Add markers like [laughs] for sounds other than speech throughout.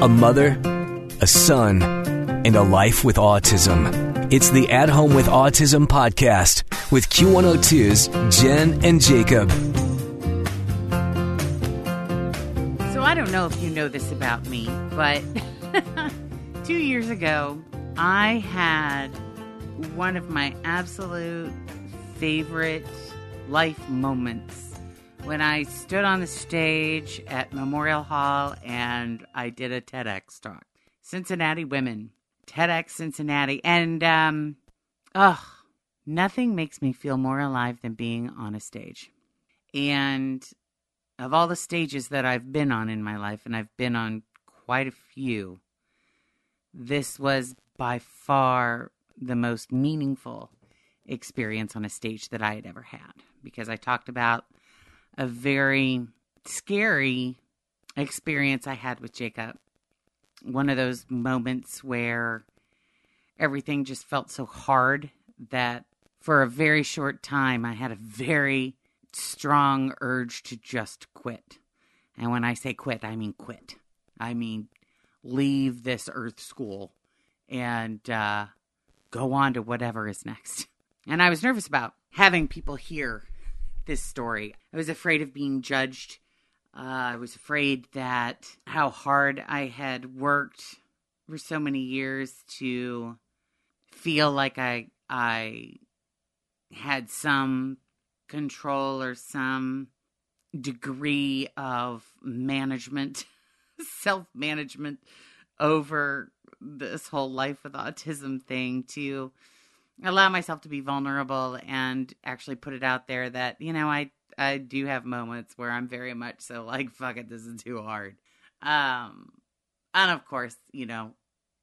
a mother, a son, and a life with autism. It's the At Home with Autism podcast with Q102's Jen and Jacob. So I don't know if you know this about me, but [laughs] two years ago, I had one of my absolute favorite life moments when I stood on the stage at Memorial Hall and I did a TEDx talk. Cincinnati women, TEDx Cincinnati. And, um, ugh, nothing makes me feel more alive than being on a stage. And of all the stages that I've been on in my life, and I've been on quite a few, this was by far the most meaningful experience on a stage that I had ever had because I talked about a very scary experience I had with Jacob. One of those moments where everything just felt so hard that for a very short time I had a very strong urge to just quit. And when I say quit, I mean quit. I mean leave this earth school and uh, go on to whatever is next. And I was nervous about having people hear this story. I was afraid of being judged. Uh, I was afraid that how hard I had worked for so many years to feel like I I had some control or some degree of management, [laughs] self management over this whole life with autism thing to allow myself to be vulnerable and actually put it out there that you know I I do have moments where I'm very much so like fuck it this is too hard. Um and of course, you know,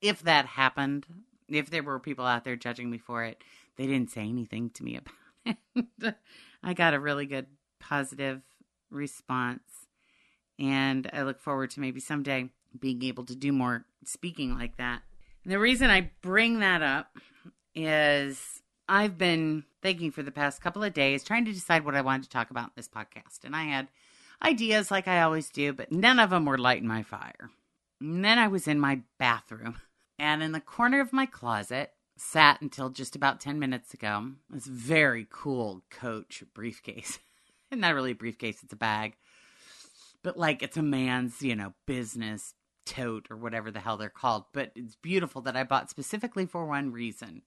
if that happened, if there were people out there judging me for it, they didn't say anything to me about it. [laughs] I got a really good positive response and I look forward to maybe someday being able to do more speaking like that. And the reason I bring that up is I've been thinking for the past couple of days, trying to decide what I wanted to talk about in this podcast. And I had ideas like I always do, but none of them were lighting my fire. And then I was in my bathroom, and in the corner of my closet, sat until just about 10 minutes ago, this very cool Coach briefcase. And [laughs] not really a briefcase, it's a bag. But like it's a man's, you know, business tote or whatever the hell they're called. But it's beautiful that I bought specifically for one reason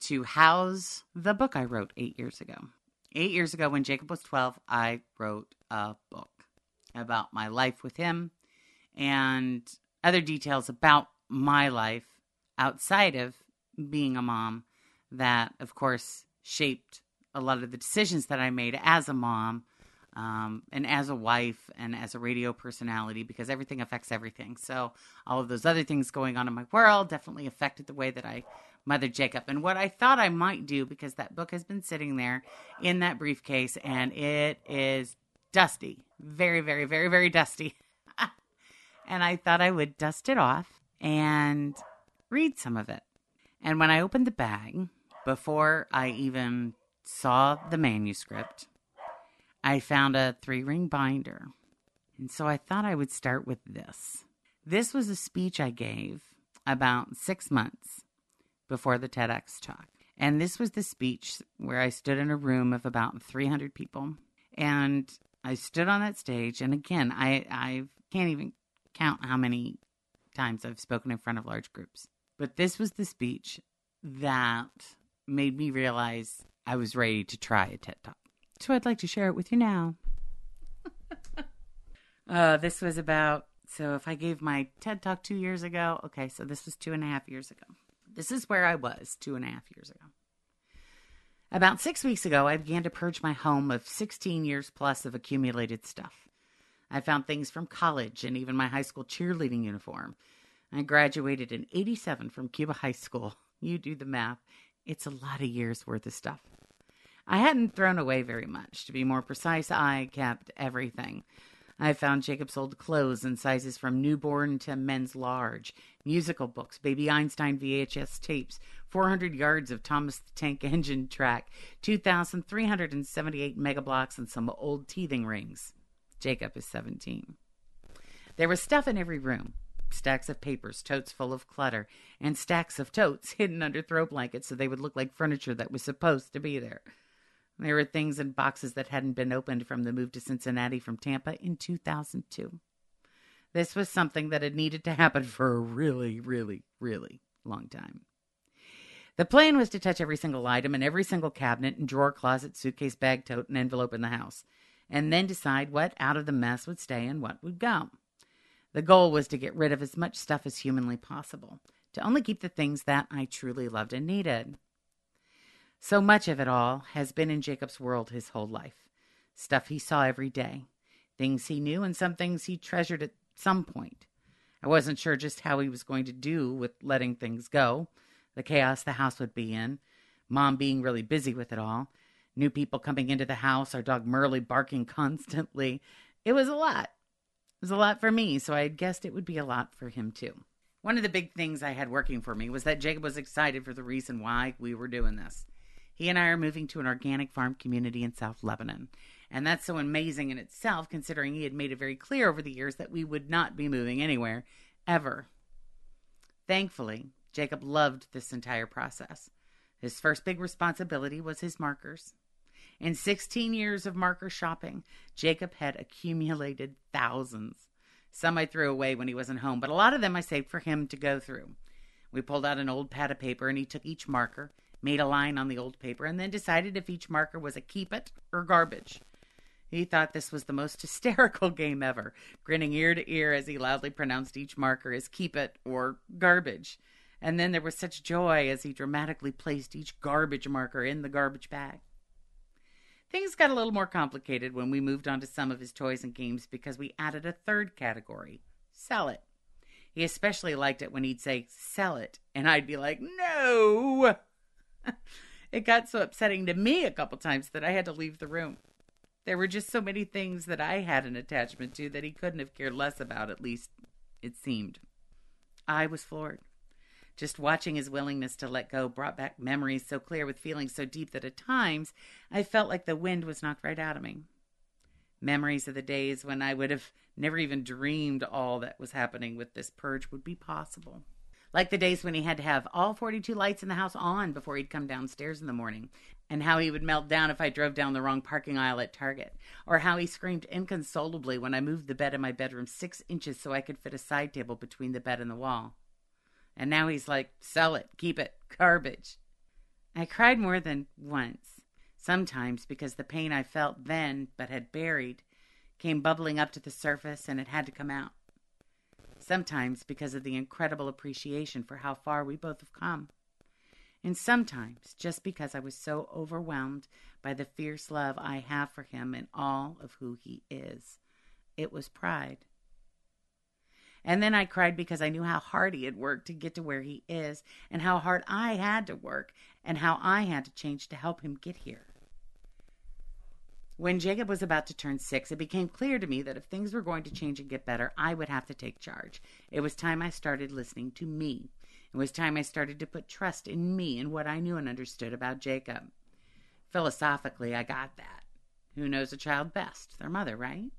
to house the book I wrote eight years ago. Eight years ago, when Jacob was 12, I wrote a book about my life with him and other details about my life outside of being a mom that, of course, shaped a lot of the decisions that I made as a mom um, and as a wife and as a radio personality because everything affects everything. So, all of those other things going on in my world definitely affected the way that I Mother Jacob. And what I thought I might do, because that book has been sitting there in that briefcase and it is dusty, very, very, very, very dusty. [laughs] and I thought I would dust it off and read some of it. And when I opened the bag, before I even saw the manuscript, I found a three ring binder. And so I thought I would start with this. This was a speech I gave about six months before the TEDx talk. And this was the speech where I stood in a room of about 300 people. And I stood on that stage. And again, I, I can't even count how many times I've spoken in front of large groups. But this was the speech that made me realize I was ready to try a TED Talk. So I'd like to share it with you now. [laughs] uh, this was about, so if I gave my TED Talk two years ago, okay, so this was two and a half years ago. This is where I was two and a half years ago. About six weeks ago, I began to purge my home of 16 years plus of accumulated stuff. I found things from college and even my high school cheerleading uniform. I graduated in 87 from Cuba High School. You do the math. It's a lot of years worth of stuff. I hadn't thrown away very much. To be more precise, I kept everything. I found Jacob's old clothes in sizes from newborn to men's large, musical books, Baby Einstein VHS tapes, 400 yards of Thomas the Tank Engine track, 2,378 Mega Bloks, and some old teething rings. Jacob is 17. There was stuff in every room stacks of papers, totes full of clutter, and stacks of totes [laughs] hidden under throw blankets so they would look like furniture that was supposed to be there. There were things in boxes that hadn't been opened from the move to Cincinnati from Tampa in 2002. This was something that had needed to happen for a really, really, really long time. The plan was to touch every single item in every single cabinet and drawer, closet, suitcase, bag, tote, and envelope in the house, and then decide what out of the mess would stay and what would go. The goal was to get rid of as much stuff as humanly possible, to only keep the things that I truly loved and needed. So much of it all has been in Jacob's world his whole life stuff he saw every day, things he knew, and some things he treasured at some point. I wasn't sure just how he was going to do with letting things go, the chaos the house would be in, mom being really busy with it all, new people coming into the house, our dog Merle barking [laughs] constantly. It was a lot. It was a lot for me, so I had guessed it would be a lot for him too. One of the big things I had working for me was that Jacob was excited for the reason why we were doing this. He and I are moving to an organic farm community in South Lebanon. And that's so amazing in itself, considering he had made it very clear over the years that we would not be moving anywhere, ever. Thankfully, Jacob loved this entire process. His first big responsibility was his markers. In 16 years of marker shopping, Jacob had accumulated thousands. Some I threw away when he wasn't home, but a lot of them I saved for him to go through. We pulled out an old pad of paper and he took each marker, made a line on the old paper, and then decided if each marker was a keep it or garbage. He thought this was the most [laughs] hysterical game ever, grinning ear to ear as he loudly pronounced each marker as keep it or garbage. And then there was such joy as he dramatically placed each garbage marker in the garbage bag. Things got a little more complicated when we moved on to some of his toys and games because we added a third category sell it. He especially liked it when he'd say, sell it, and I'd be like, no. [laughs] it got so upsetting to me a couple times that I had to leave the room. There were just so many things that I had an attachment to that he couldn't have cared less about, at least it seemed. I was floored. Just watching his willingness to let go brought back memories so clear with feelings so deep that at times I felt like the wind was knocked right out of me. Memories of the days when I would have never even dreamed all that was happening with this purge would be possible. Like the days when he had to have all 42 lights in the house on before he'd come downstairs in the morning, and how he would melt down if I drove down the wrong parking aisle at Target, or how he screamed inconsolably when I moved the bed in my bedroom six inches so I could fit a side table between the bed and the wall. And now he's like, sell it, keep it, garbage. I cried more than once, sometimes because the pain I felt then but had buried came bubbling up to the surface and it had to come out. Sometimes because of the incredible appreciation for how far we both have come. And sometimes just because I was so overwhelmed by the fierce love I have for him and all of who he is. It was pride. And then I cried because I knew how hard he had worked to get to where he is, and how hard I had to work, and how I had to change to help him get here. When Jacob was about to turn six, it became clear to me that if things were going to change and get better, I would have to take charge. It was time I started listening to me. It was time I started to put trust in me and what I knew and understood about Jacob. Philosophically, I got that. Who knows a child best? Their mother, right?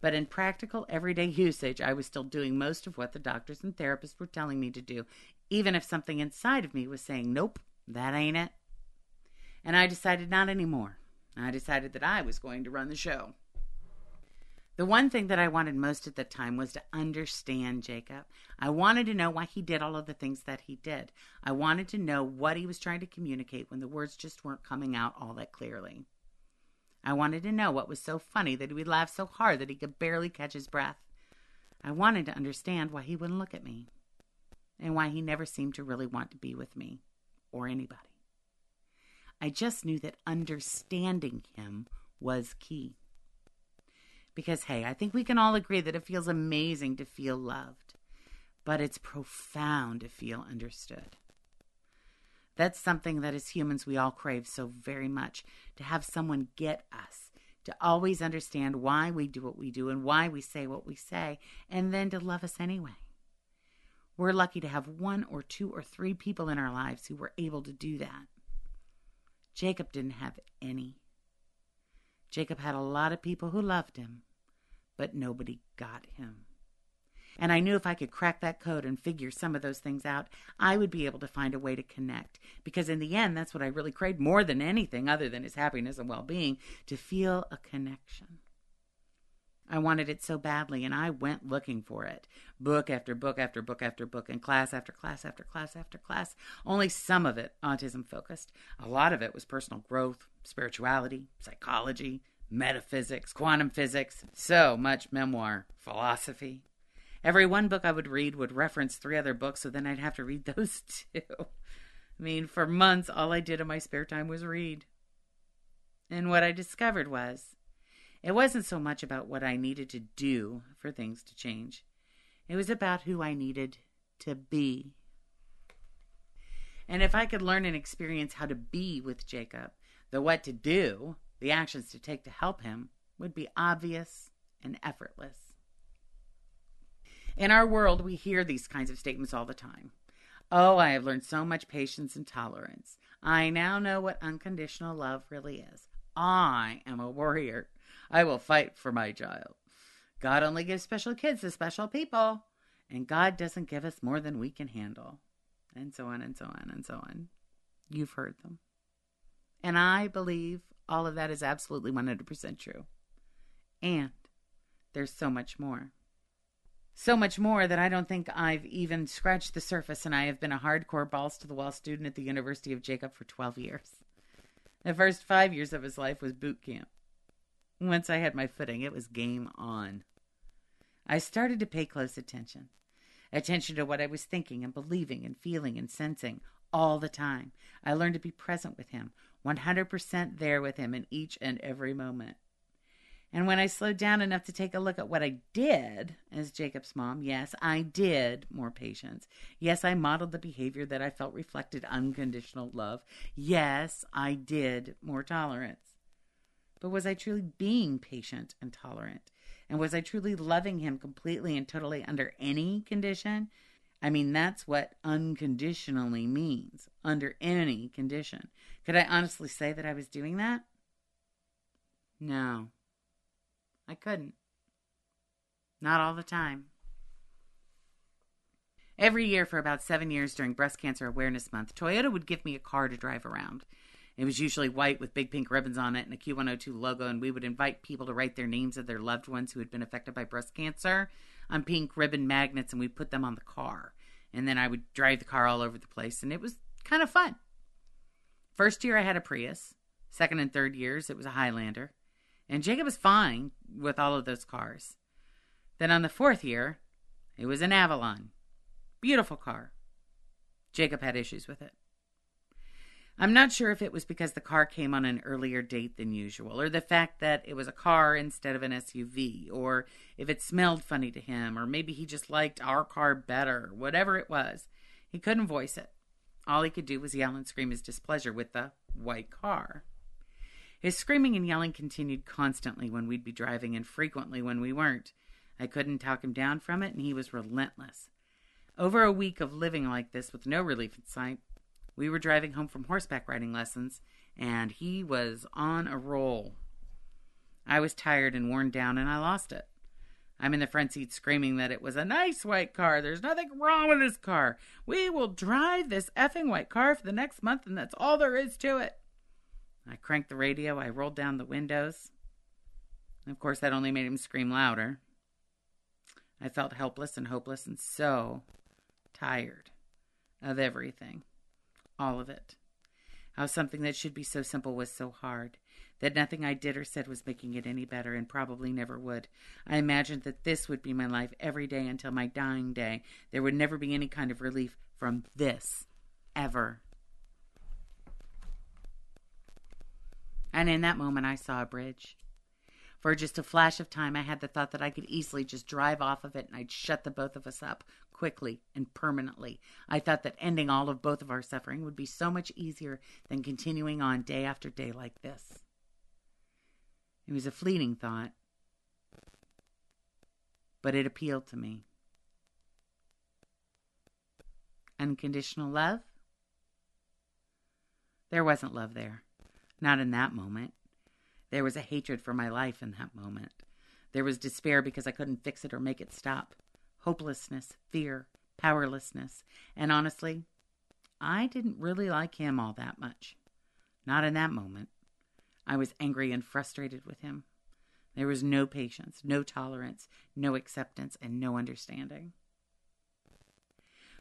But in practical, everyday [laughs] usage, I was still doing most of what the doctors and therapists were telling me to do, even if something inside of me was saying, nope, that ain't it. And I decided not anymore. I decided that I was going to run the show. The one thing that I wanted most at the time was to understand Jacob. I wanted to know why he did all of the things that he did. I wanted to know what he was trying to communicate when the words just weren't coming out all that clearly. I wanted to know what was so funny that he would laugh so hard that he could barely catch his breath. I wanted to understand why he wouldn't look at me and why he never seemed to really want to be with me or anybody. I just knew that understanding him was key. Because, hey, I think we can all agree that it feels amazing to feel loved, but it's profound to feel understood. That's something that as humans we all crave so very much to have someone get us, to always understand why we do what we do and why we say what we say, and then to love us anyway. We're lucky to have one or two or three people in our lives who were able to do that. Jacob didn't have any. Jacob had a lot of people who loved him, but nobody got him. And I knew if I could crack that code and figure some of those things out, I would be able to find a way to connect. Because in the end, that's what I really craved more than anything other than his happiness and well being to feel a connection. I wanted it so badly, and I went looking for it. Book after book after book after book, and class after class after class after class. Only some of it autism focused. A lot of it was personal growth, spirituality, psychology, metaphysics, quantum physics, so much memoir, philosophy. Every one book I would read would reference three other books, so then I'd have to read [laughs] those too. I mean, for months, all I did in my spare time was read. And what I discovered was it wasn't so much about what I needed to do for things to change, it was about who I needed to be. And if I could learn and experience how to be with Jacob, the what to do, the actions to take to help him, would be obvious and effortless. In our world, we hear these kinds of statements all the time. Oh, I have learned so much patience and tolerance. I now know what unconditional love really is. I am a warrior. I will fight for my child. God only gives special kids to special people, and God doesn't give us more than we can handle. And so on and so on and so on. You've heard them. And I believe all of that is absolutely 100% true. And there's so much more. So much more that I don't think I've even scratched the surface, and I have been a hardcore balls to the wall student at the University of Jacob for 12 years. The first five years of his life was boot camp. Once I had my footing, it was game on. I started to pay close attention. Attention to what I was thinking and believing and feeling and sensing all the time. I learned to be present with him, 100% there with him in each and every moment. And when I slowed down enough to take a look at what I did as Jacob's mom, yes, I did more patience. Yes, I modeled the behavior that I felt reflected unconditional love. Yes, I did more tolerance. But was I truly being patient and tolerant? And was I truly loving him completely and totally under any condition? I mean, that's what unconditionally means under any condition. Could I honestly say that I was doing that? No, I couldn't. Not all the time. Every year for about seven years during Breast Cancer Awareness Month, Toyota would give me a car to drive around. It was usually white with big pink ribbons on it and a Q102 logo, and we would invite people to write their names of their loved ones who had been affected by breast cancer on pink ribbon magnets, and we put them on the car. And then I would drive the car all over the place, and it was kind of fun. First year, I had a Prius. Second and third years, it was a Highlander. And Jacob was fine with all of those cars. Then on the fourth year, it was an Avalon. Beautiful car. Jacob had issues with it. I'm not sure if it was because the car came on an earlier date than usual, or the fact that it was a car instead of an SUV, or if it smelled funny to him, or maybe he just liked our car better, whatever it was. He couldn't voice it. All he could do was yell and scream his displeasure with the white car. His screaming and yelling continued constantly when we'd be driving and frequently when we weren't. I couldn't talk him down from it, and he was relentless. Over a week of living like this with no relief in sight, we were driving home from horseback riding lessons, and he was on a roll. I was tired and worn down, and I lost it. I'm in the front seat screaming that it was a nice white car. There's nothing wrong with this car. We will drive this effing white car for the next month, and that's all there is to it. I cranked the radio. I rolled down the windows. Of course, that only made him scream louder. I felt helpless and hopeless and so tired of everything all of it. How something that should be so simple was so hard, that nothing I did or said was making it any better, and probably never would. I imagined that this would be my life every day until my dying day. There would never be any kind of relief from this, ever. And in that moment, I saw a bridge. For just a flash of time, I had the thought that I could easily just drive off of it and I'd shut the both of us up quickly and permanently. I thought that ending all of both of our suffering would be so much easier than continuing on day after day like this. It was a fleeting thought, but it appealed to me. Unconditional love? There wasn't love there. Not in that moment. There was a hatred for my life in that moment. There was despair because I couldn't fix it or make it stop. hopelessness, fear, powerlessness, and honestly, I didn't really like him all that much. Not in that moment. I was angry and frustrated with him. There was no patience, no tolerance, no acceptance, and no understanding.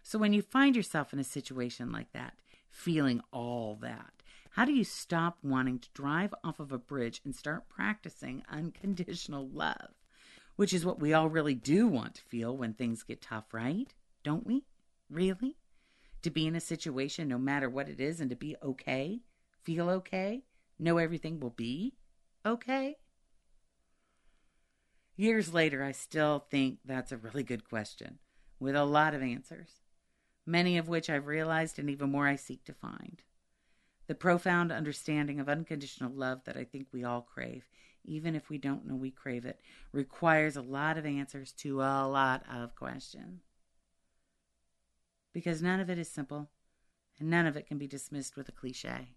So when you find yourself in a situation like that, feeling all that, how do you stop wanting to drive off of a bridge and start practicing unconditional love? Which is what we all really do want to feel when things get tough, right? Don't we? Really? To be in a situation, no matter what it is, and to be okay, feel okay, know everything will be okay? Years later, I still think that's a really good question with a lot of answers, many of which I've realized and even more I seek to find. The profound understanding of unconditional love that I think we all crave, even if we don't know we crave it, requires a lot of answers to a lot of questions. Because none of it is simple, and none of it can be dismissed with a cliche.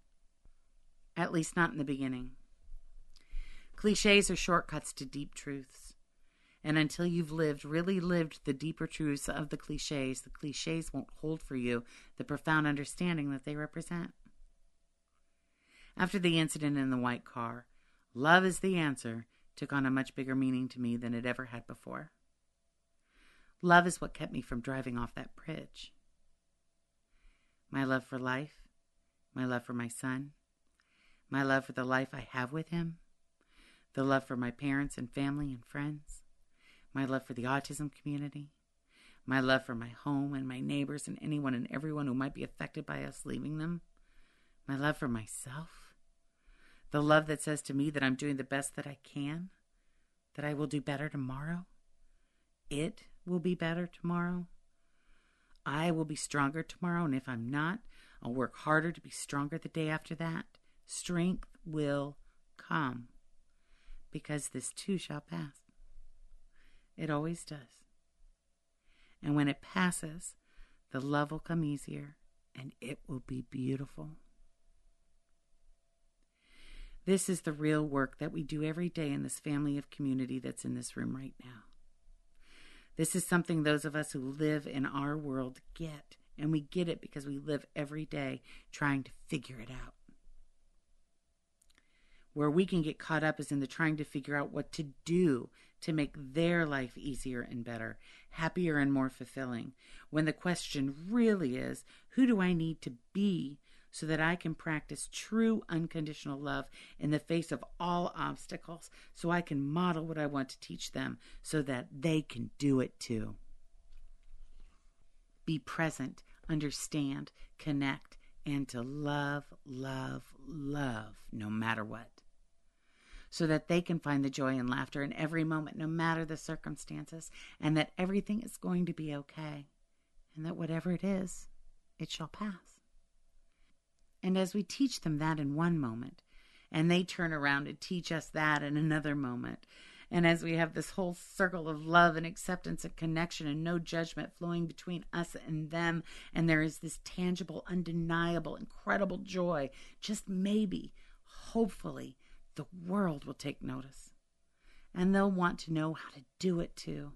At least not in the beginning. Cliches are shortcuts to deep truths. And until you've lived, really lived the deeper truths of the cliches, the cliches won't hold for you the profound understanding that they represent. After the incident in the white car, love is the answer took on a much bigger meaning to me than it ever had before. Love is what kept me from driving off that bridge. My love for life, my love for my son, my love for the life I have with him, the love for my parents and family and friends, my love for the autism community, my love for my home and my neighbors and anyone and everyone who might be affected by us leaving them, my love for myself, the love that says to me that I'm doing the best that I can, that I will do better tomorrow. It will be better tomorrow. I will be stronger tomorrow, and if I'm not, I'll work harder to be stronger the day after that. Strength will come because this too shall pass. It always does. And when it passes, the love will come easier and it will be beautiful. This is the real work that we do every day in this family of community that's in this room right now. This is something those of us who live in our world get, and we get it because we live every day trying to figure it out. Where we can get caught up is in the trying to figure out what to do to make their life easier and better, happier and more fulfilling. When the question really is, who do I need to be so that I can practice true unconditional love in the face of all obstacles, so I can model what I want to teach them so that they can do it too. Be present, understand, connect, and to love, love, love no matter what. So that they can find the joy and laughter in every moment, no matter the circumstances, and that everything is going to be okay, and that whatever it is, it shall pass. And as we teach them that in one moment, and they turn around and teach us that in another moment, and as we have this whole circle of love and acceptance and connection and no judgment flowing between us and them, and there is this tangible, undeniable, incredible joy, just maybe, hopefully, the world will take notice. And they'll want to know how to do it too.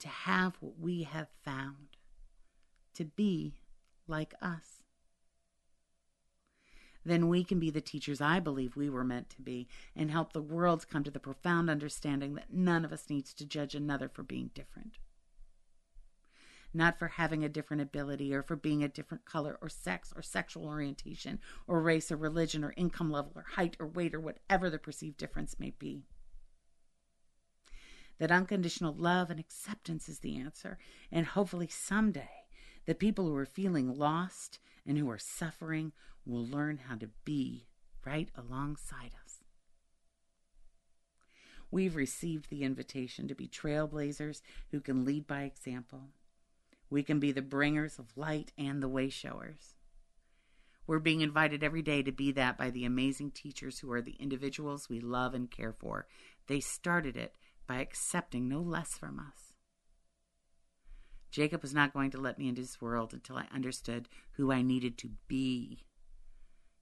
To have what we have found. To be like us then we can be the teachers I believe we were meant to be and help the world come to the profound understanding that none of us needs to judge another for being different. Not for having a different ability or for being a different color or sex or sexual orientation or race or religion or income level or height or weight or whatever the perceived difference may be that unconditional love and acceptance is the answer. And hopefully someday, the people who are feeling lost and who are suffering will learn how to be right alongside us. We've received the invitation to be trailblazers who can lead by example. We can be the bringers of light and the way showers. We're being invited every day to be that by the amazing teachers who are the individuals we love and care for. They started it by accepting no less from us. Jacob was not going to let me into his world until I understood who I needed to be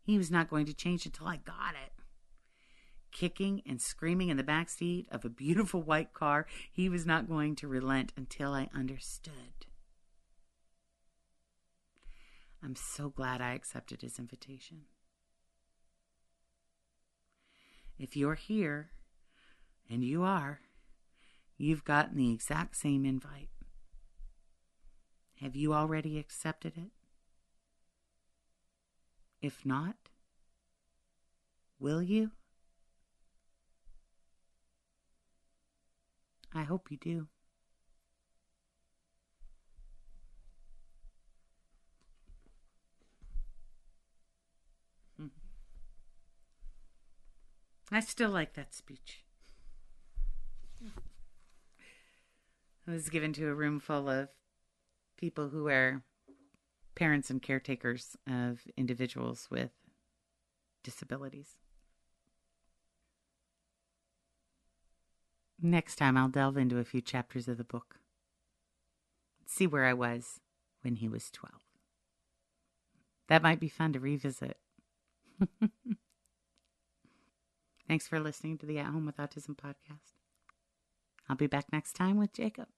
he was not going to change until I got it. kicking and screaming in the back seat of a beautiful white car. He was not going to relent until I understood. I'm so glad I accepted his invitation. If you're here, and you are, you've gotten the exact same invite. Have you already accepted it? If not, will you? I hope you do. Hmm. I still like that speech. It was given to a room full of people who are parents and caretakers of individuals with disabilities. Next time, I'll delve into a few chapters of the book, see where I was when he was 12. That might be fun to revisit. [laughs] Thanks for listening to the At Home with Autism podcast. I'll be back next time with Jacob.